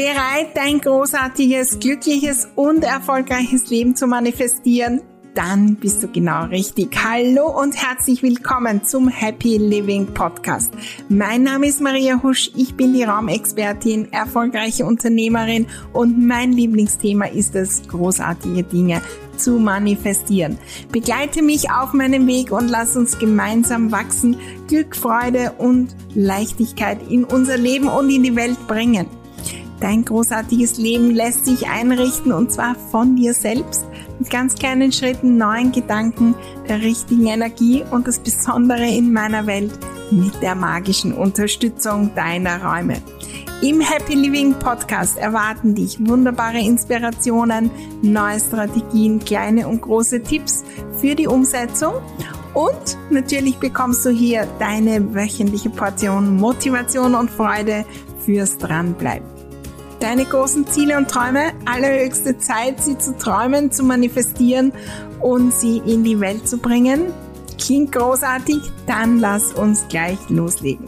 Bereit, dein großartiges, glückliches und erfolgreiches Leben zu manifestieren? Dann bist du genau richtig. Hallo und herzlich willkommen zum Happy Living Podcast. Mein Name ist Maria Husch, ich bin die Raumexpertin, erfolgreiche Unternehmerin und mein Lieblingsthema ist es, großartige Dinge zu manifestieren. Begleite mich auf meinem Weg und lass uns gemeinsam wachsen, Glück, Freude und Leichtigkeit in unser Leben und in die Welt bringen. Dein großartiges Leben lässt sich einrichten und zwar von dir selbst. Mit ganz kleinen Schritten, neuen Gedanken, der richtigen Energie und das Besondere in meiner Welt mit der magischen Unterstützung deiner Räume. Im Happy Living Podcast erwarten dich wunderbare Inspirationen, neue Strategien, kleine und große Tipps für die Umsetzung. Und natürlich bekommst du hier deine wöchentliche Portion Motivation und Freude fürs Dranbleiben deine großen Ziele und Träume. Allerhöchste Zeit, sie zu träumen, zu manifestieren und sie in die Welt zu bringen. Klingt großartig? Dann lass uns gleich loslegen.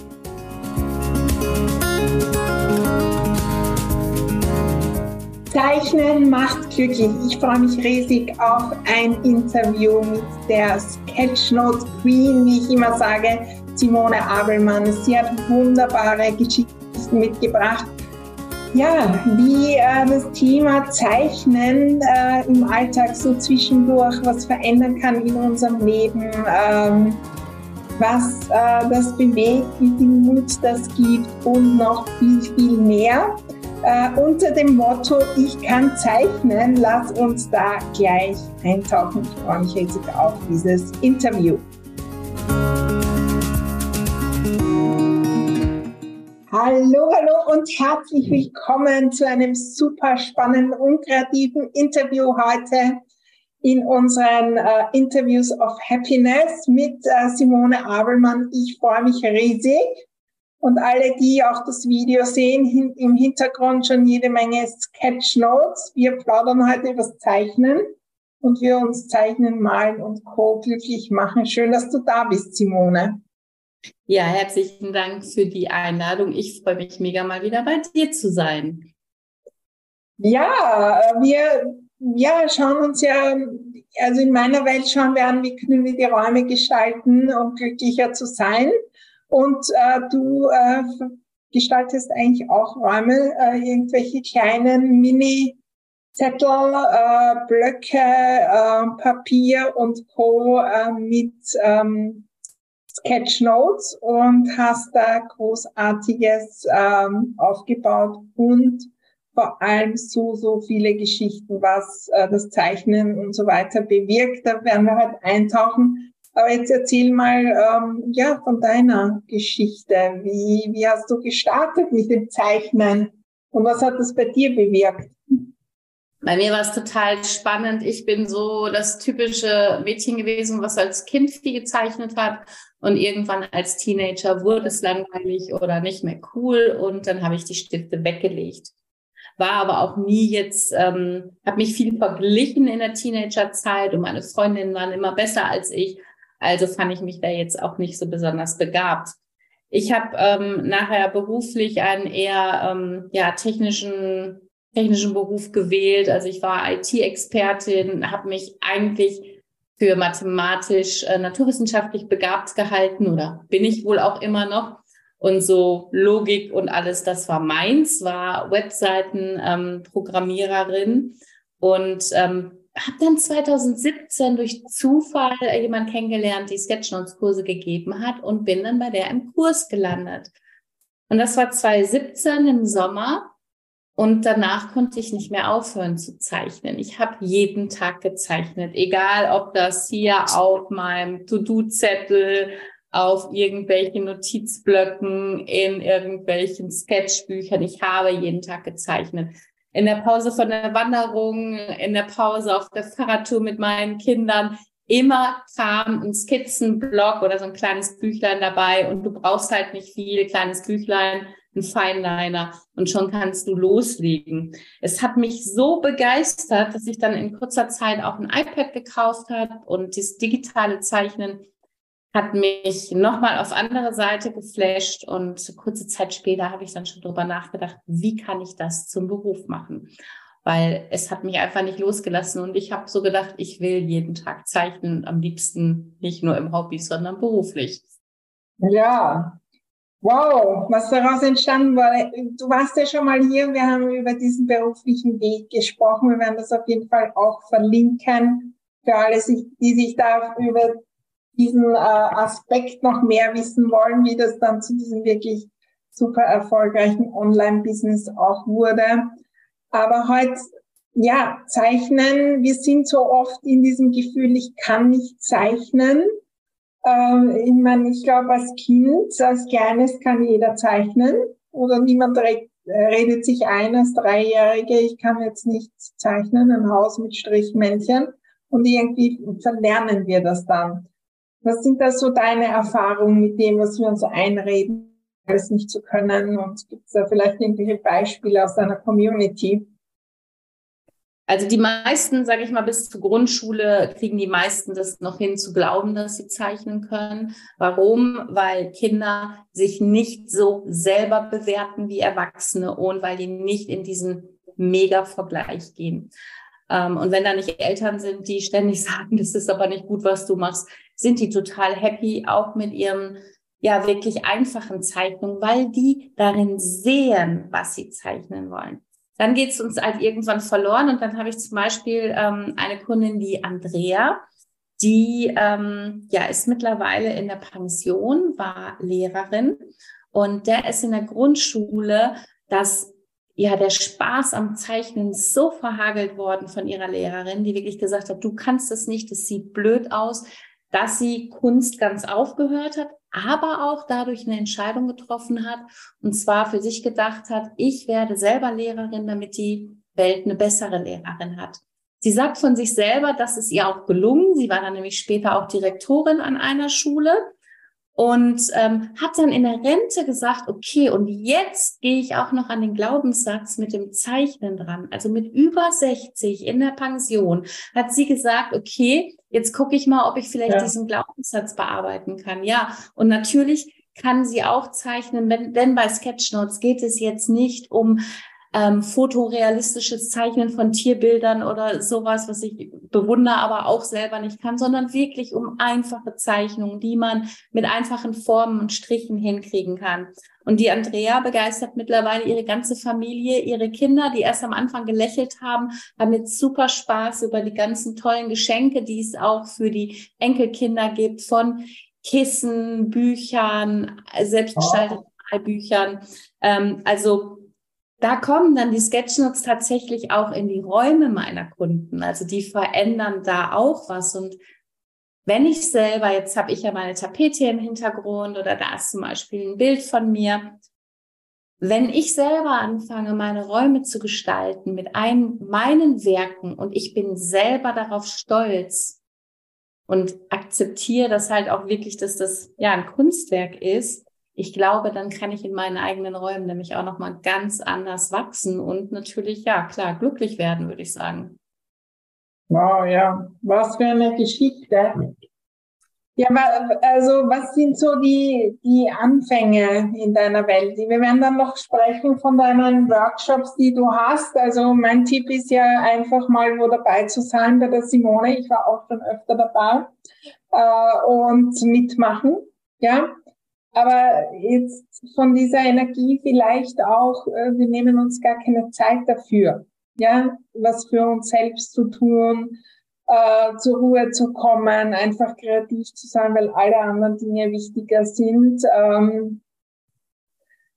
Zeichnen macht glücklich. Ich freue mich riesig auf ein Interview mit der Sketchnote Queen, wie ich immer sage, Simone Abelmann. Sie hat wunderbare Geschichten mitgebracht ja, wie äh, das Thema Zeichnen äh, im Alltag so zwischendurch was verändern kann in unserem Leben, ähm, was äh, das bewegt, wie viel Mut das gibt und noch viel, viel mehr. Äh, unter dem Motto Ich kann zeichnen, lass uns da gleich eintauchen. Ich freue mich riesig auf dieses Interview. Hallo, hallo und herzlich willkommen zu einem super spannenden und kreativen Interview heute in unseren äh, Interviews of Happiness mit äh, Simone Abelmann. Ich freue mich riesig und alle, die auch das Video sehen, hin, im Hintergrund schon jede Menge Sketchnotes. Wir plaudern heute über das Zeichnen und wir uns Zeichnen, Malen und Co. glücklich machen. Schön, dass du da bist, Simone. Ja, herzlichen Dank für die Einladung. Ich freue mich mega mal wieder bei dir zu sein. Ja, wir ja, schauen uns ja, also in meiner Welt schauen wir an, wie können wir die Räume gestalten, um glücklicher zu sein. Und äh, du äh, gestaltest eigentlich auch Räume, äh, irgendwelche kleinen Mini-Zettel, äh, Blöcke, äh, Papier und Co. Äh, mit ähm, Sketchnotes und hast da großartiges ähm, aufgebaut und vor allem so, so viele Geschichten, was äh, das Zeichnen und so weiter bewirkt. Da werden wir halt eintauchen. Aber jetzt erzähl mal ähm, ja von deiner Geschichte. Wie, wie hast du gestartet mit dem Zeichnen und was hat das bei dir bewirkt? Bei mir war es total spannend. Ich bin so das typische Mädchen gewesen, was als Kind viel gezeichnet hat. Und irgendwann als Teenager wurde es langweilig oder nicht mehr cool. Und dann habe ich die Stifte weggelegt. War aber auch nie jetzt, ähm, habe mich viel verglichen in der Teenagerzeit und meine Freundinnen waren immer besser als ich. Also fand ich mich da jetzt auch nicht so besonders begabt. Ich habe ähm, nachher beruflich einen eher ähm, ja, technischen technischen Beruf gewählt. Also ich war IT-Expertin, habe mich eigentlich für mathematisch, äh, naturwissenschaftlich begabt gehalten oder bin ich wohl auch immer noch. Und so Logik und alles, das war meins, war Webseiten-Programmiererin ähm, und ähm, habe dann 2017 durch Zufall jemand kennengelernt, die Sketchnotes-Kurse gegeben hat und bin dann bei der im Kurs gelandet. Und das war 2017 im Sommer und danach konnte ich nicht mehr aufhören zu zeichnen. Ich habe jeden Tag gezeichnet, egal ob das hier auf meinem To-Do-Zettel, auf irgendwelchen Notizblöcken, in irgendwelchen Sketchbüchern. Ich habe jeden Tag gezeichnet. In der Pause von der Wanderung, in der Pause auf der Fahrradtour mit meinen Kindern. Immer kam ein Skizzenblock oder so ein kleines Büchlein dabei und du brauchst halt nicht viel, kleines Büchlein ein Feinliner und schon kannst du loslegen. Es hat mich so begeistert, dass ich dann in kurzer Zeit auch ein iPad gekauft habe und das digitale Zeichnen hat mich nochmal auf andere Seite geflasht und kurze Zeit später habe ich dann schon drüber nachgedacht, wie kann ich das zum Beruf machen? Weil es hat mich einfach nicht losgelassen und ich habe so gedacht, ich will jeden Tag zeichnen, am liebsten nicht nur im Hobby, sondern beruflich. Ja, wow, was daraus entstanden war. Du warst ja schon mal hier, wir haben über diesen beruflichen Weg gesprochen. Wir werden das auf jeden Fall auch verlinken für alle, die sich da über diesen äh, Aspekt noch mehr wissen wollen, wie das dann zu diesem wirklich super erfolgreichen Online-Business auch wurde. Aber heute, ja, zeichnen, wir sind so oft in diesem Gefühl, ich kann nicht zeichnen. Ähm, ich meine, ich glaube, als Kind, als Kleines kann jeder zeichnen oder niemand redet sich ein als Dreijährige, ich kann jetzt nicht zeichnen, ein Haus mit Strichmännchen und irgendwie verlernen wir das dann. Was sind da so deine Erfahrungen mit dem, was wir uns einreden, alles nicht zu können? Und gibt es da vielleicht irgendwelche Beispiele aus deiner Community? Also die meisten, sage ich mal, bis zur Grundschule kriegen die meisten das noch hin zu glauben, dass sie zeichnen können. Warum? Weil Kinder sich nicht so selber bewerten wie Erwachsene und weil die nicht in diesen Mega-Vergleich gehen. Ähm, und wenn da nicht Eltern sind, die ständig sagen, das ist aber nicht gut, was du machst, sind die total happy, auch mit ihren ja wirklich einfachen Zeichnungen, weil die darin sehen, was sie zeichnen wollen. Dann geht es uns halt irgendwann verloren und dann habe ich zum Beispiel ähm, eine Kundin, die Andrea, die ähm, ja ist mittlerweile in der Pension, war Lehrerin und der ist in der Grundschule das ja, der Spaß am Zeichnen so verhagelt worden von ihrer Lehrerin, die wirklich gesagt hat, du kannst das nicht, das sieht blöd aus, dass sie Kunst ganz aufgehört hat, aber auch dadurch eine Entscheidung getroffen hat und zwar für sich gedacht hat, ich werde selber Lehrerin, damit die Welt eine bessere Lehrerin hat. Sie sagt von sich selber, dass es ihr auch gelungen. Sie war dann nämlich später auch Direktorin an einer Schule und ähm, hat dann in der Rente gesagt, okay, und jetzt gehe ich auch noch an den Glaubenssatz mit dem Zeichnen dran. Also mit über 60 in der Pension hat sie gesagt, okay, jetzt gucke ich mal, ob ich vielleicht ja. diesen Glaubenssatz bearbeiten kann. Ja, und natürlich kann sie auch zeichnen, wenn, denn bei Sketchnotes geht es jetzt nicht um ähm, fotorealistisches Zeichnen von Tierbildern oder sowas, was ich bewundere, aber auch selber nicht kann, sondern wirklich um einfache Zeichnungen, die man mit einfachen Formen und Strichen hinkriegen kann. Und die Andrea begeistert mittlerweile ihre ganze Familie, ihre Kinder, die erst am Anfang gelächelt haben, haben jetzt super Spaß über die ganzen tollen Geschenke, die es auch für die Enkelkinder gibt, von Kissen, Büchern, selbstgestalteten oh. Büchern. Ähm, also da kommen dann die Sketchnotes tatsächlich auch in die Räume meiner Kunden. Also die verändern da auch was. Und wenn ich selber, jetzt habe ich ja meine Tapete im Hintergrund oder da ist zum Beispiel ein Bild von mir. Wenn ich selber anfange, meine Räume zu gestalten mit einem, meinen Werken und ich bin selber darauf stolz und akzeptiere das halt auch wirklich, dass das ja ein Kunstwerk ist, ich glaube, dann kann ich in meinen eigenen Räumen nämlich auch nochmal ganz anders wachsen und natürlich, ja, klar, glücklich werden, würde ich sagen. Wow, ja, was für eine Geschichte. Ja, also was sind so die, die Anfänge in deiner Welt? Wir werden dann noch sprechen von deinen Workshops, die du hast. Also mein Tipp ist ja einfach mal wo dabei zu sein bei der Simone. Ich war auch schon öfter dabei äh, und mitmachen. Ja, aber jetzt von dieser Energie vielleicht auch, äh, wir nehmen uns gar keine Zeit dafür, ja, was für uns selbst zu tun, äh, zur Ruhe zu kommen, einfach kreativ zu sein, weil alle anderen Dinge wichtiger sind. Ähm,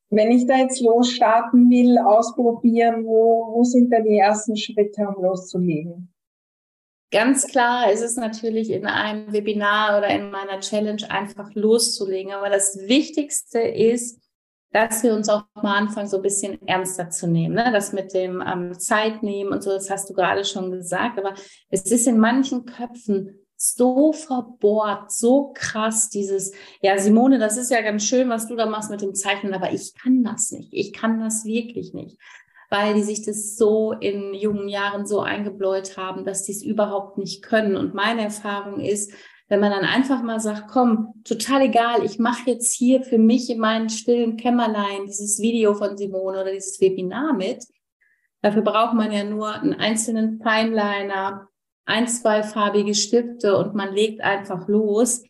wenn ich da jetzt losstarten will, ausprobieren, wo, wo sind da die ersten Schritte, um loszulegen? Ganz klar ist es natürlich in einem Webinar oder in meiner Challenge einfach loszulegen. Aber das Wichtigste ist, dass wir uns auch mal anfangen, so ein bisschen ernster zu nehmen. Ne? Das mit dem ähm, Zeit nehmen und so, das hast du gerade schon gesagt. Aber es ist in manchen Köpfen so verbohrt, so krass, dieses, ja, Simone, das ist ja ganz schön, was du da machst mit dem Zeichnen, aber ich kann das nicht. Ich kann das wirklich nicht weil die sich das so in jungen Jahren so eingebläut haben, dass die es überhaupt nicht können. Und meine Erfahrung ist, wenn man dann einfach mal sagt, komm, total egal, ich mache jetzt hier für mich in meinen stillen Kämmerlein dieses Video von Simone oder dieses Webinar mit. Dafür braucht man ja nur einen einzelnen Fineliner, ein, zwei farbige Stifte und man legt einfach los.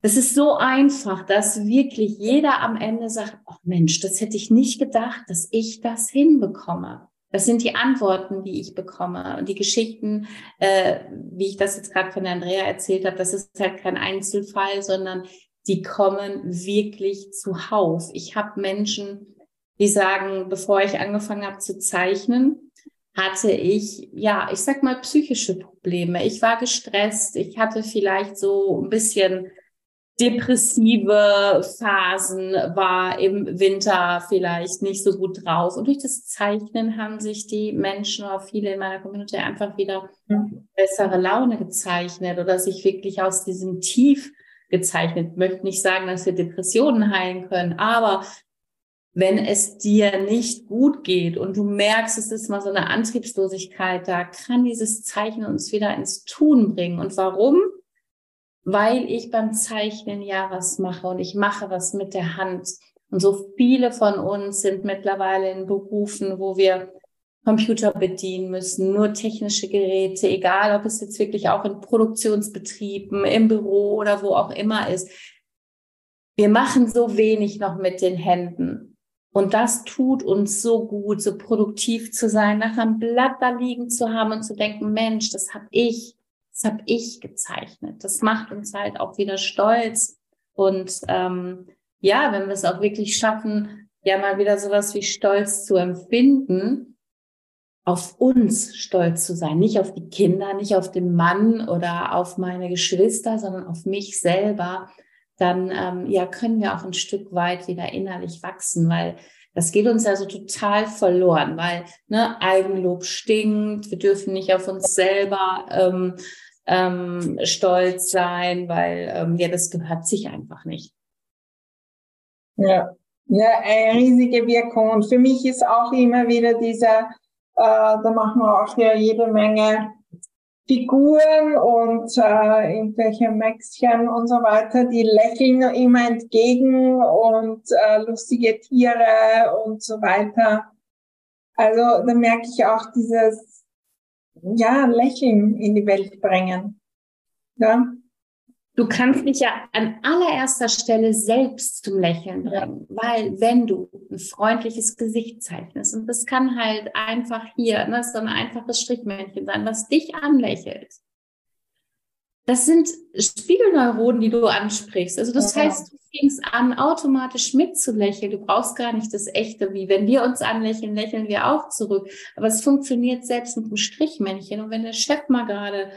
Das ist so einfach, dass wirklich jeder am Ende sagt, oh Mensch, das hätte ich nicht gedacht, dass ich das hinbekomme. Das sind die Antworten, die ich bekomme. Und die Geschichten, äh, wie ich das jetzt gerade von Andrea erzählt habe, das ist halt kein Einzelfall, sondern die kommen wirklich zuhauf. Ich habe Menschen, die sagen, bevor ich angefangen habe zu zeichnen, hatte ich, ja, ich sag mal, psychische Probleme. Ich war gestresst. Ich hatte vielleicht so ein bisschen depressive Phasen, war im Winter vielleicht nicht so gut drauf. Und durch das Zeichnen haben sich die Menschen oder viele in meiner Community einfach wieder bessere Laune gezeichnet oder sich wirklich aus diesem Tief gezeichnet. Ich möchte nicht sagen, dass wir Depressionen heilen können, aber wenn es dir nicht gut geht und du merkst, es ist mal so eine Antriebslosigkeit, da kann dieses Zeichnen uns wieder ins Tun bringen. Und warum? Weil ich beim Zeichnen ja was mache und ich mache was mit der Hand. Und so viele von uns sind mittlerweile in Berufen, wo wir Computer bedienen müssen, nur technische Geräte, egal ob es jetzt wirklich auch in Produktionsbetrieben, im Büro oder wo auch immer ist. Wir machen so wenig noch mit den Händen. Und das tut uns so gut, so produktiv zu sein, nach einem Blatt da liegen zu haben und zu denken, Mensch, das habe ich das habe ich gezeichnet. Das macht uns halt auch wieder stolz. Und ähm, ja, wenn wir es auch wirklich schaffen, ja mal wieder sowas wie Stolz zu empfinden, auf uns stolz zu sein, nicht auf die Kinder, nicht auf den Mann oder auf meine Geschwister, sondern auf mich selber, dann ähm, ja können wir auch ein Stück weit wieder innerlich wachsen, weil das geht uns ja so total verloren, weil ne, Eigenlob stinkt, wir dürfen nicht auf uns selber ähm, ähm, stolz sein, weil ähm, ja, das gehört sich einfach nicht. Ja, ja, eine riesige Wirkung. Und für mich ist auch immer wieder dieser, äh, da machen wir auch ja jede Menge Figuren und äh, irgendwelche Mäxchen und so weiter, die lächeln immer entgegen und äh, lustige Tiere und so weiter. Also da merke ich auch dieses ja, Lächeln in die Welt bringen. Ja. Du kannst dich ja an allererster Stelle selbst zum Lächeln bringen, ja. weil wenn du ein freundliches Gesicht zeichnest, und das kann halt einfach hier, ne, so ein einfaches Strichmännchen sein, was dich anlächelt, das sind Spiegelneuronen, die du ansprichst. Also das ja. heißt, du fängst an, automatisch mitzulächeln. Du brauchst gar nicht das Echte, wie wenn wir uns anlächeln, lächeln wir auch zurück. Aber es funktioniert selbst mit einem Strichmännchen. Und wenn der Chef mal gerade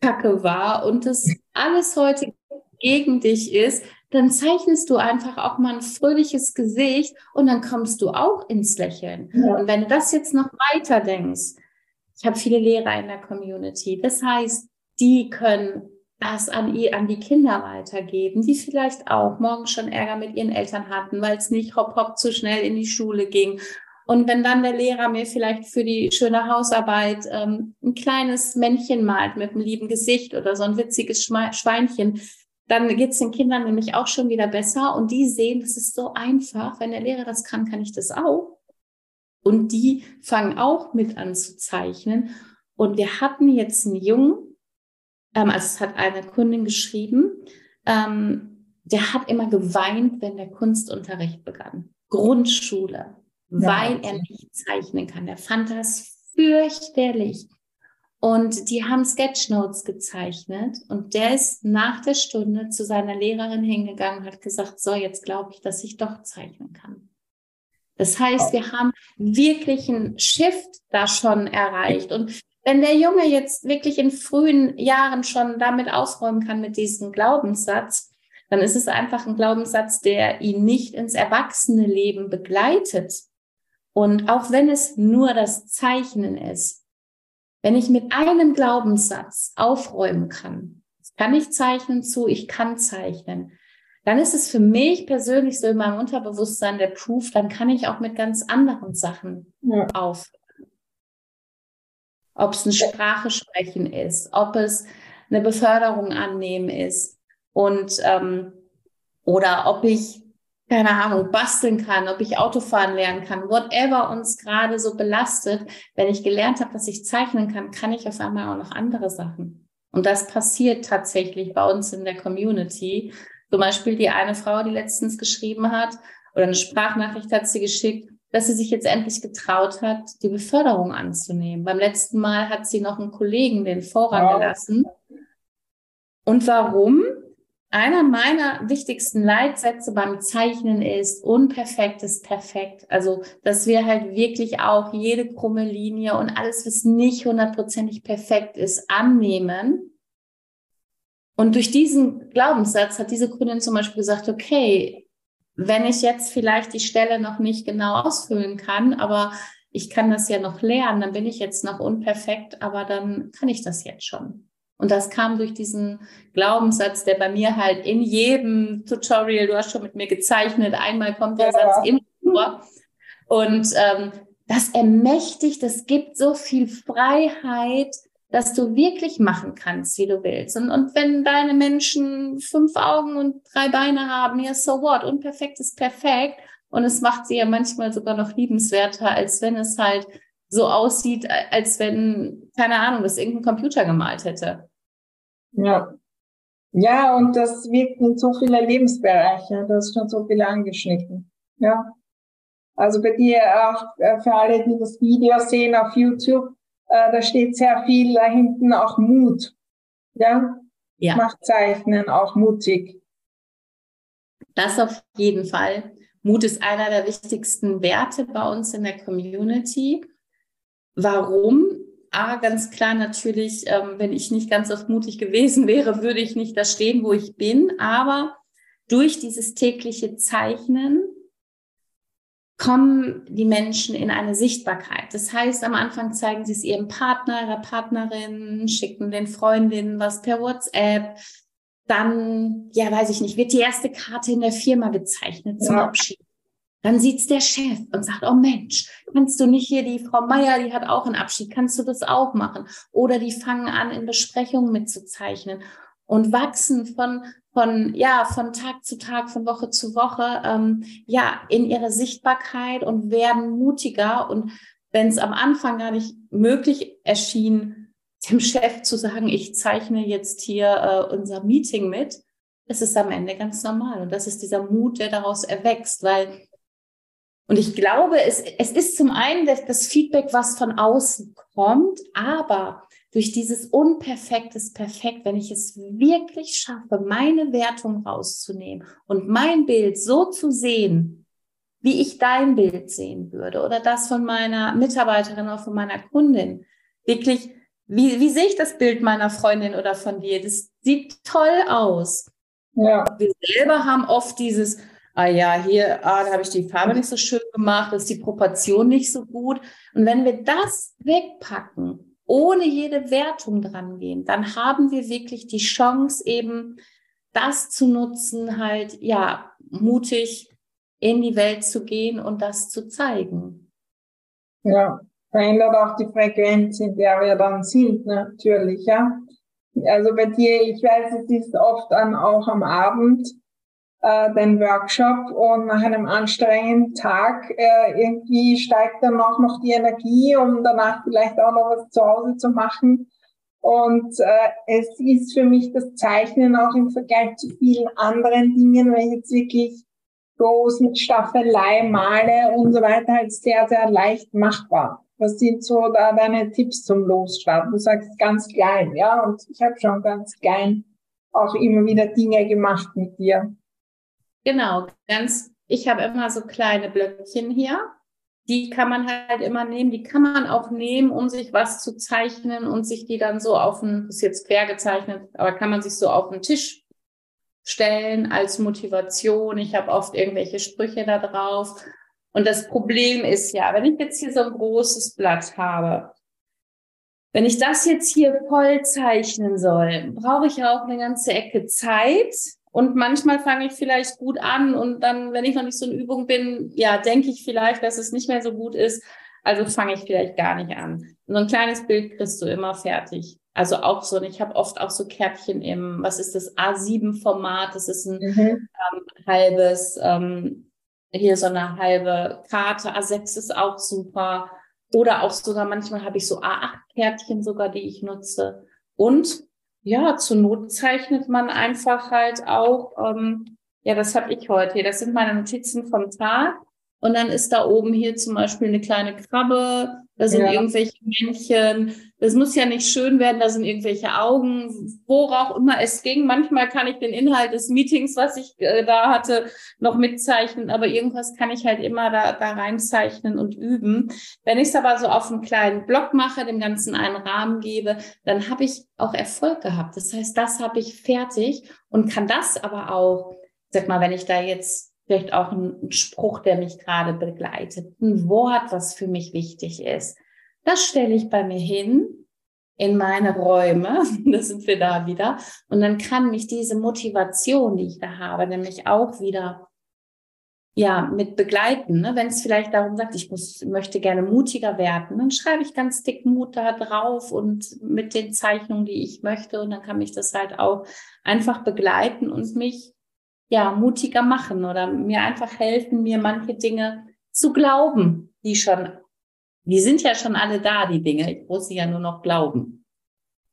kacke war und das alles heute gegen dich ist, dann zeichnest du einfach auch mal ein fröhliches Gesicht und dann kommst du auch ins Lächeln. Ja. Und wenn du das jetzt noch weiter denkst, ich habe viele Lehrer in der Community. Das heißt, die können das an, an die Kinder weitergeben, die vielleicht auch morgen schon Ärger mit ihren Eltern hatten, weil es nicht hopp hopp zu schnell in die Schule ging. Und wenn dann der Lehrer mir vielleicht für die schöne Hausarbeit ähm, ein kleines Männchen malt mit einem lieben Gesicht oder so ein witziges Schweinchen, dann geht's den Kindern nämlich auch schon wieder besser und die sehen, das ist so einfach. Wenn der Lehrer das kann, kann ich das auch. Und die fangen auch mit an zu zeichnen. Und wir hatten jetzt einen Jungen, ähm, also es hat eine Kundin geschrieben, ähm, der hat immer geweint, wenn der Kunstunterricht begann. Grundschule, ja, weil er nicht zeichnen kann. Der fand das fürchterlich. Und die haben Sketchnotes gezeichnet und der ist nach der Stunde zu seiner Lehrerin hingegangen und hat gesagt, so, jetzt glaube ich, dass ich doch zeichnen kann. Das heißt, wir haben wirklich einen Shift da schon erreicht. Und wenn der Junge jetzt wirklich in frühen Jahren schon damit ausräumen kann mit diesem Glaubenssatz, dann ist es einfach ein Glaubenssatz, der ihn nicht ins erwachsene Leben begleitet. Und auch wenn es nur das Zeichnen ist, wenn ich mit einem Glaubenssatz aufräumen kann, kann ich zeichnen zu, ich kann zeichnen, dann ist es für mich persönlich so in meinem Unterbewusstsein der Proof, dann kann ich auch mit ganz anderen Sachen ja. auf ob es eine Sprache sprechen ist, ob es eine Beförderung annehmen ist und ähm, oder ob ich keine Ahnung, basteln kann, ob ich Autofahren lernen kann, whatever uns gerade so belastet. Wenn ich gelernt habe, dass ich zeichnen kann, kann ich auf einmal auch noch andere Sachen. Und das passiert tatsächlich bei uns in der Community. Zum Beispiel die eine Frau, die letztens geschrieben hat, oder eine Sprachnachricht hat sie geschickt, dass sie sich jetzt endlich getraut hat, die Beförderung anzunehmen. Beim letzten Mal hat sie noch einen Kollegen den Vorrang wow. gelassen. Und warum? einer meiner wichtigsten Leitsätze beim Zeichnen ist, unperfekt ist perfekt. Also, dass wir halt wirklich auch jede krumme Linie und alles, was nicht hundertprozentig perfekt ist, annehmen. Und durch diesen Glaubenssatz hat diese Kundin zum Beispiel gesagt, okay, wenn ich jetzt vielleicht die Stelle noch nicht genau ausfüllen kann, aber ich kann das ja noch lernen, dann bin ich jetzt noch unperfekt, aber dann kann ich das jetzt schon. Und das kam durch diesen Glaubenssatz, der bei mir halt in jedem Tutorial, du hast schon mit mir gezeichnet, einmal kommt der ja. Satz immer vor. Und ähm, das ermächtigt, das gibt so viel Freiheit, dass du wirklich machen kannst, wie du willst. Und, und wenn deine Menschen fünf Augen und drei Beine haben, ja, so what? Unperfekt ist perfekt. Und es macht sie ja manchmal sogar noch liebenswerter, als wenn es halt so aussieht, als wenn, keine Ahnung, das irgendein Computer gemalt hätte. Ja. Ja, und das wirkt in so viele Lebensbereiche. Du hast schon so viele angeschnitten. Ja. Also bei dir auch äh, für alle, die das Video sehen auf YouTube, äh, da steht sehr viel da hinten auch Mut. Ja. Ja. Macht Zeichnen auch mutig. Das auf jeden Fall. Mut ist einer der wichtigsten Werte bei uns in der Community. Warum? A, ganz klar natürlich, ähm, wenn ich nicht ganz so mutig gewesen wäre, würde ich nicht da stehen, wo ich bin. Aber durch dieses tägliche Zeichnen kommen die Menschen in eine Sichtbarkeit. Das heißt, am Anfang zeigen sie es ihrem Partner, ihrer Partnerin, schicken den Freundinnen was per WhatsApp. Dann, ja, weiß ich nicht, wird die erste Karte in der Firma gezeichnet zum ja. Abschied. Dann sieht's der Chef und sagt, oh Mensch, kannst du nicht hier die Frau Meier, die hat auch einen Abschied, kannst du das auch machen? Oder die fangen an, in Besprechungen mitzuzeichnen und wachsen von von ja von Tag zu Tag, von Woche zu Woche ähm, ja in ihre Sichtbarkeit und werden mutiger. Und wenn es am Anfang gar nicht möglich erschien, dem Chef zu sagen, ich zeichne jetzt hier äh, unser Meeting mit, ist es am Ende ganz normal. Und das ist dieser Mut, der daraus erwächst, weil und ich glaube, es, es ist zum einen das, das Feedback, was von außen kommt, aber durch dieses Unperfektes Perfekt, wenn ich es wirklich schaffe, meine Wertung rauszunehmen und mein Bild so zu sehen, wie ich dein Bild sehen würde oder das von meiner Mitarbeiterin oder von meiner Kundin, wirklich, wie, wie sehe ich das Bild meiner Freundin oder von dir? Das sieht toll aus. Ja. Wir selber haben oft dieses, ah ja, hier, ah, da habe ich die Farbe nicht so schön gemacht, ist die Proportion nicht so gut. Und wenn wir das wegpacken, ohne jede Wertung dran gehen, dann haben wir wirklich die Chance eben, das zu nutzen, halt, ja, mutig in die Welt zu gehen und das zu zeigen. Ja, verändert auch die Frequenz, in der wir dann sind, natürlich, ja. Also bei dir, ich weiß, es ist oft dann auch am Abend, äh, den Workshop und nach einem anstrengenden Tag äh, irgendwie steigt dann auch noch die Energie, um danach vielleicht auch noch was zu Hause zu machen. Und äh, es ist für mich das Zeichnen auch im Vergleich zu vielen anderen Dingen, wenn ich jetzt wirklich groß mit Staffelei male und so weiter, halt sehr, sehr leicht machbar. Was sind so da deine Tipps zum Losstarten? Du sagst ganz klein, ja, und ich habe schon ganz klein auch immer wieder Dinge gemacht mit dir. Genau, ganz, ich habe immer so kleine Blöckchen hier. Die kann man halt immer nehmen. Die kann man auch nehmen, um sich was zu zeichnen und sich die dann so auf den, ist jetzt quer gezeichnet, aber kann man sich so auf den Tisch stellen als Motivation. Ich habe oft irgendwelche Sprüche da drauf. Und das Problem ist ja, wenn ich jetzt hier so ein großes Blatt habe, wenn ich das jetzt hier voll zeichnen soll, brauche ich auch eine ganze Ecke Zeit. Und manchmal fange ich vielleicht gut an und dann, wenn ich noch nicht so in Übung bin, ja, denke ich vielleicht, dass es nicht mehr so gut ist. Also fange ich vielleicht gar nicht an. Und so ein kleines Bild kriegst du immer fertig. Also auch so, und ich habe oft auch so Kärtchen im, was ist das, A7-Format, das ist ein mhm. ähm, halbes, ähm, hier so eine halbe Karte, A6 ist auch super. Oder auch sogar manchmal habe ich so A8-Kärtchen sogar, die ich nutze. Und ja, zur Not zeichnet man einfach halt auch, ähm, ja, das habe ich heute hier. Das sind meine Notizen vom Tag. Und dann ist da oben hier zum Beispiel eine kleine Krabbe, da sind ja. irgendwelche Männchen. Das muss ja nicht schön werden, da sind irgendwelche Augen, worauf immer es ging. Manchmal kann ich den Inhalt des Meetings, was ich äh, da hatte, noch mitzeichnen, aber irgendwas kann ich halt immer da, da reinzeichnen und üben. Wenn ich es aber so auf einen kleinen Block mache, dem Ganzen einen Rahmen gebe, dann habe ich auch Erfolg gehabt. Das heißt, das habe ich fertig und kann das aber auch, sag mal, wenn ich da jetzt vielleicht auch ein Spruch, der mich gerade begleitet, ein Wort, was für mich wichtig ist. Das stelle ich bei mir hin in meine Räume, da sind wir da wieder, und dann kann mich diese Motivation, die ich da habe, nämlich auch wieder ja mit begleiten. Ne? Wenn es vielleicht darum sagt, ich muss, möchte gerne mutiger werden, dann schreibe ich ganz dick Mut da drauf und mit den Zeichnungen, die ich möchte, und dann kann mich das halt auch einfach begleiten und mich ja, mutiger machen oder mir einfach helfen, mir manche Dinge zu glauben, die schon, die sind ja schon alle da, die Dinge. Ich muss sie ja nur noch glauben.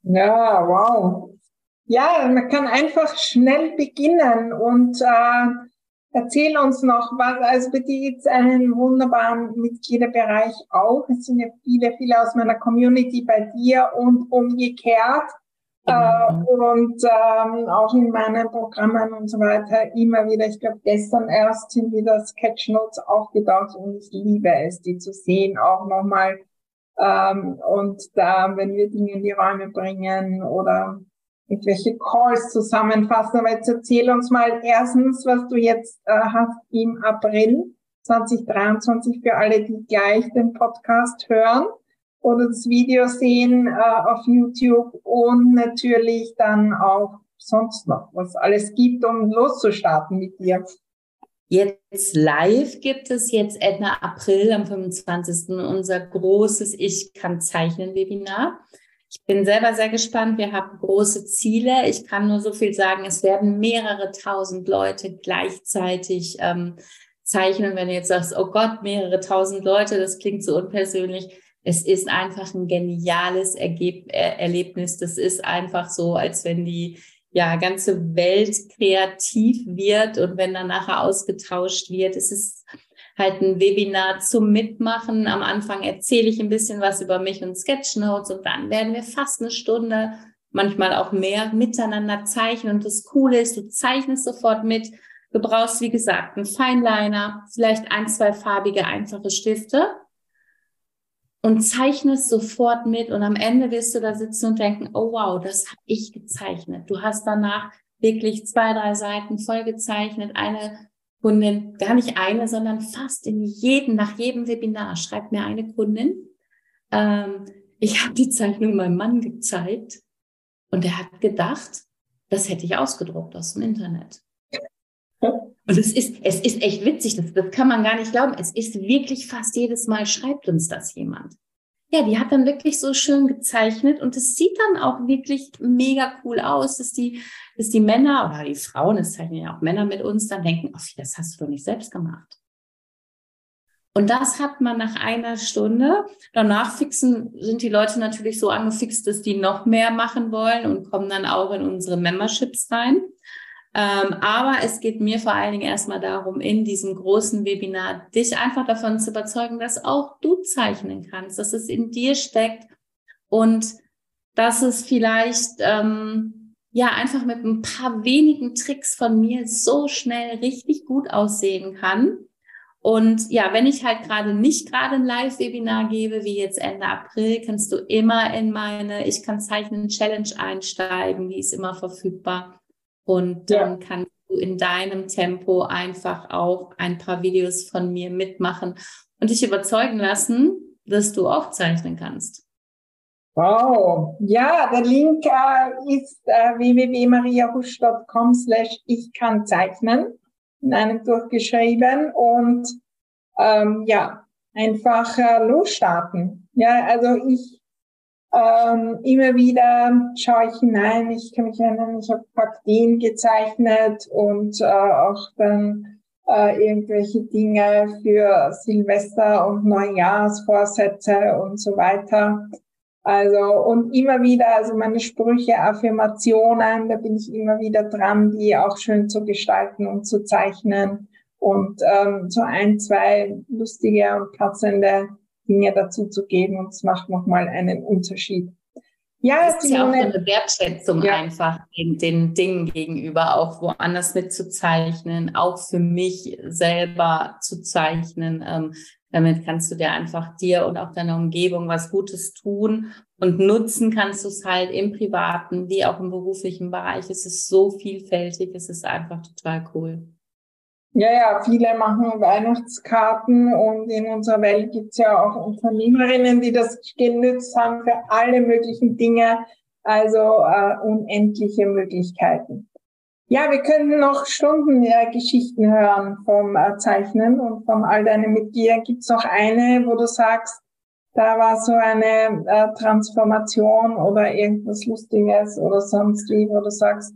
Ja, wow. Ja, man kann einfach schnell beginnen und äh, erzähl uns noch was. Also gibt es einen wunderbaren Mitgliederbereich auch. Es sind ja viele, viele aus meiner Community bei dir und umgekehrt. Äh, und ähm, auch in meinen Programmen und so weiter immer wieder, ich glaube gestern erst sind wieder Sketchnotes aufgetaucht und ich liebe es, die zu sehen, auch nochmal. Ähm, und da, wenn wir Dinge in die Räume bringen oder irgendwelche Calls zusammenfassen, aber jetzt erzähl uns mal erstens, was du jetzt äh, hast im April 2023 für alle, die gleich den Podcast hören oder das Video sehen äh, auf YouTube und natürlich dann auch sonst noch, was alles gibt, um loszustarten mit dir. Jetzt live gibt es jetzt Ende April am 25. unser großes Ich kann zeichnen Webinar. Ich bin selber sehr gespannt. Wir haben große Ziele. Ich kann nur so viel sagen. Es werden mehrere tausend Leute gleichzeitig ähm, zeichnen. Wenn du jetzt sagst, oh Gott, mehrere tausend Leute, das klingt so unpersönlich es ist einfach ein geniales Ergeb Erlebnis. Das ist einfach so, als wenn die ja, ganze Welt kreativ wird und wenn dann nachher ausgetauscht wird. Es ist halt ein Webinar zum Mitmachen. Am Anfang erzähle ich ein bisschen was über mich und Sketchnotes und dann werden wir fast eine Stunde, manchmal auch mehr, miteinander zeichnen. Und das Coole ist, du zeichnest sofort mit. Du brauchst, wie gesagt, einen Feinliner, vielleicht ein, zwei farbige, einfache Stifte und zeichnest sofort mit und am Ende wirst du da sitzen und denken, oh wow, das habe ich gezeichnet. Du hast danach wirklich zwei, drei Seiten voll gezeichnet. Eine Kundin, gar nicht eine, sondern fast in jedem, nach jedem Webinar schreibt mir eine Kundin, ähm, ich habe die Zeichnung meinem Mann gezeigt und er hat gedacht, das hätte ich ausgedruckt aus dem Internet. Und es ist, es ist echt witzig, das, das kann man gar nicht glauben. Es ist wirklich fast jedes Mal schreibt uns das jemand. Ja, die hat dann wirklich so schön gezeichnet und es sieht dann auch wirklich mega cool aus, dass die, dass die Männer oder die Frauen, es zeichnen ja auch Männer mit uns, dann denken, ach, das hast du doch nicht selbst gemacht. Und das hat man nach einer Stunde. Danach fixen, sind die Leute natürlich so angefixt, dass die noch mehr machen wollen und kommen dann auch in unsere Memberships rein. Ähm, aber es geht mir vor allen Dingen erstmal darum, in diesem großen Webinar dich einfach davon zu überzeugen, dass auch du zeichnen kannst, dass es in dir steckt und dass es vielleicht ähm, ja einfach mit ein paar wenigen Tricks von mir so schnell richtig gut aussehen kann. Und ja, wenn ich halt gerade nicht gerade ein Live-Webinar gebe, wie jetzt Ende April, kannst du immer in meine Ich kann zeichnen Challenge einsteigen, die ist immer verfügbar. Und dann ja. kannst du in deinem Tempo einfach auch ein paar Videos von mir mitmachen und dich überzeugen lassen, dass du aufzeichnen kannst. Wow. Ja, der Link äh, ist äh, www.mariahusch.com slash ich kann zeichnen in einem durchgeschrieben und ähm, ja, einfach äh, losstarten. Ja, also ich Ähm, immer wieder schaue ich hinein. Ich kann mich erinnern, ich habe Kakteen gezeichnet und äh, auch dann äh, irgendwelche Dinge für Silvester und Neujahrsvorsätze und so weiter. Also und immer wieder, also meine Sprüche, Affirmationen, da bin ich immer wieder dran, die auch schön zu gestalten und zu zeichnen und ähm, so ein, zwei lustige und passende Dinge dazu zu geben und es macht nochmal einen Unterschied. Ja, das ist ja auch eine Wertschätzung ja. einfach den, den Dingen gegenüber, auch woanders mitzuzeichnen, auch für mich selber zu zeichnen. Ähm, damit kannst du dir einfach dir und auch deiner Umgebung was Gutes tun und nutzen kannst du es halt im privaten wie auch im beruflichen Bereich. Es ist so vielfältig, es ist einfach total cool. Ja, ja, viele machen Weihnachtskarten und in unserer Welt gibt's ja auch Unternehmerinnen, die das genützt haben für alle möglichen Dinge, also äh, unendliche Möglichkeiten. Ja, wir könnten noch Stunden ja, Geschichten hören vom äh, Zeichnen und von all deinen Mitgliedern. Gibt's noch eine, wo du sagst, da war so eine äh, Transformation oder irgendwas Lustiges oder sonst wie, wo du sagst,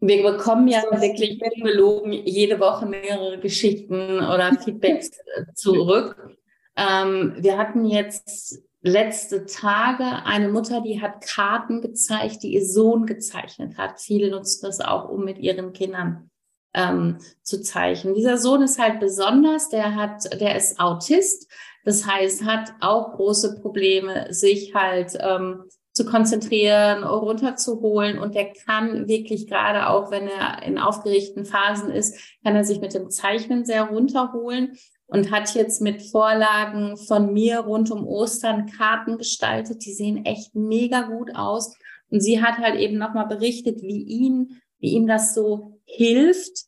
wir bekommen ja wirklich ungelogen jede Woche mehrere Geschichten oder Feedbacks zurück. Ähm, wir hatten jetzt letzte Tage eine Mutter, die hat Karten gezeigt, die ihr Sohn gezeichnet hat. Viele nutzen das auch, um mit ihren Kindern ähm, zu zeichnen. Dieser Sohn ist halt besonders, der hat, der ist Autist. Das heißt, hat auch große Probleme, sich halt ähm, zu konzentrieren, runterzuholen. Und der kann wirklich gerade auch, wenn er in aufgeregten Phasen ist, kann er sich mit dem Zeichnen sehr runterholen und hat jetzt mit Vorlagen von mir rund um Ostern Karten gestaltet. Die sehen echt mega gut aus. Und sie hat halt eben nochmal berichtet, wie ihn, wie ihm das so hilft,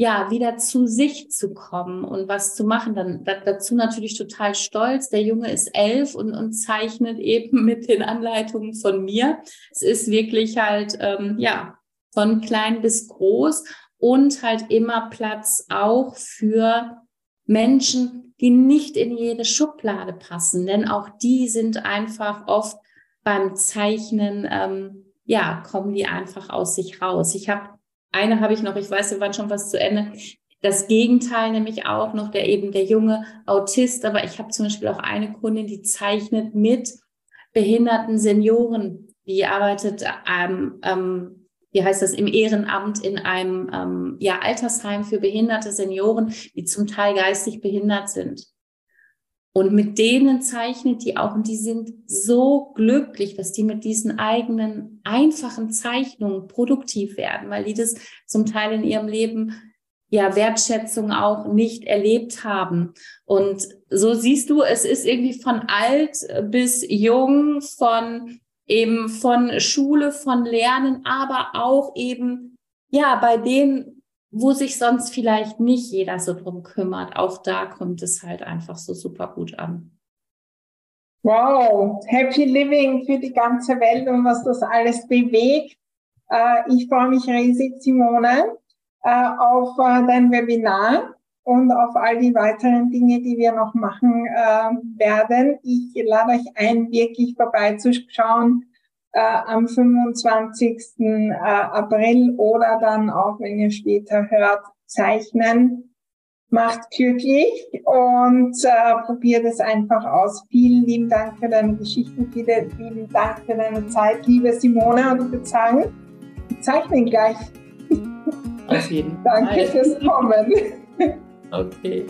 ja, wieder zu sich zu kommen und was zu machen. Dann dazu natürlich total stolz. Der Junge ist elf und, und zeichnet eben mit den Anleitungen von mir. Es ist wirklich halt, ähm, ja, von klein bis groß und halt immer Platz auch für Menschen, die nicht in jede Schublade passen, denn auch die sind einfach oft beim Zeichnen, ähm, ja, kommen die einfach aus sich raus. Ich habe eine habe ich noch, ich weiß, wir waren schon fast zu Ende. Das Gegenteil nämlich auch noch, der eben der junge Autist, aber ich habe zum Beispiel auch eine Kundin, die zeichnet mit behinderten Senioren. Die arbeitet ähm, ähm, wie heißt das, im Ehrenamt in einem ähm, ja, Altersheim für behinderte Senioren, die zum Teil geistig behindert sind. Und mit denen zeichnet die auch und die sind so glücklich, dass die mit diesen eigenen einfachen Zeichnungen produktiv werden, weil die das zum Teil in ihrem Leben ja Wertschätzung auch nicht erlebt haben. Und so siehst du, es ist irgendwie von alt bis jung, von eben von Schule, von Lernen, aber auch eben ja bei denen wo sich sonst vielleicht nicht jeder so drum kümmert. Auch da kommt es halt einfach so super gut an. Wow, Happy Living für die ganze Welt und was das alles bewegt. Äh, ich freue mich riesig, Simone, äh, auf äh, dein Webinar und auf all die weiteren Dinge, die wir noch machen werden. Ich lade euch ein, wirklich vorbeizuschauen äh, am 25. Äh, April oder dann auch, wenn ihr später hört, zeichnen. Macht glücklich und äh, probiert es einfach aus. Vielen lieben Dank für deine Geschichten, vielen, vielen Dank für deine Zeit, liebe Simone. Und ich würde sagen, wir zeichnen gleich. Auf jeden Fall. Danke fürs Kommen. Okay.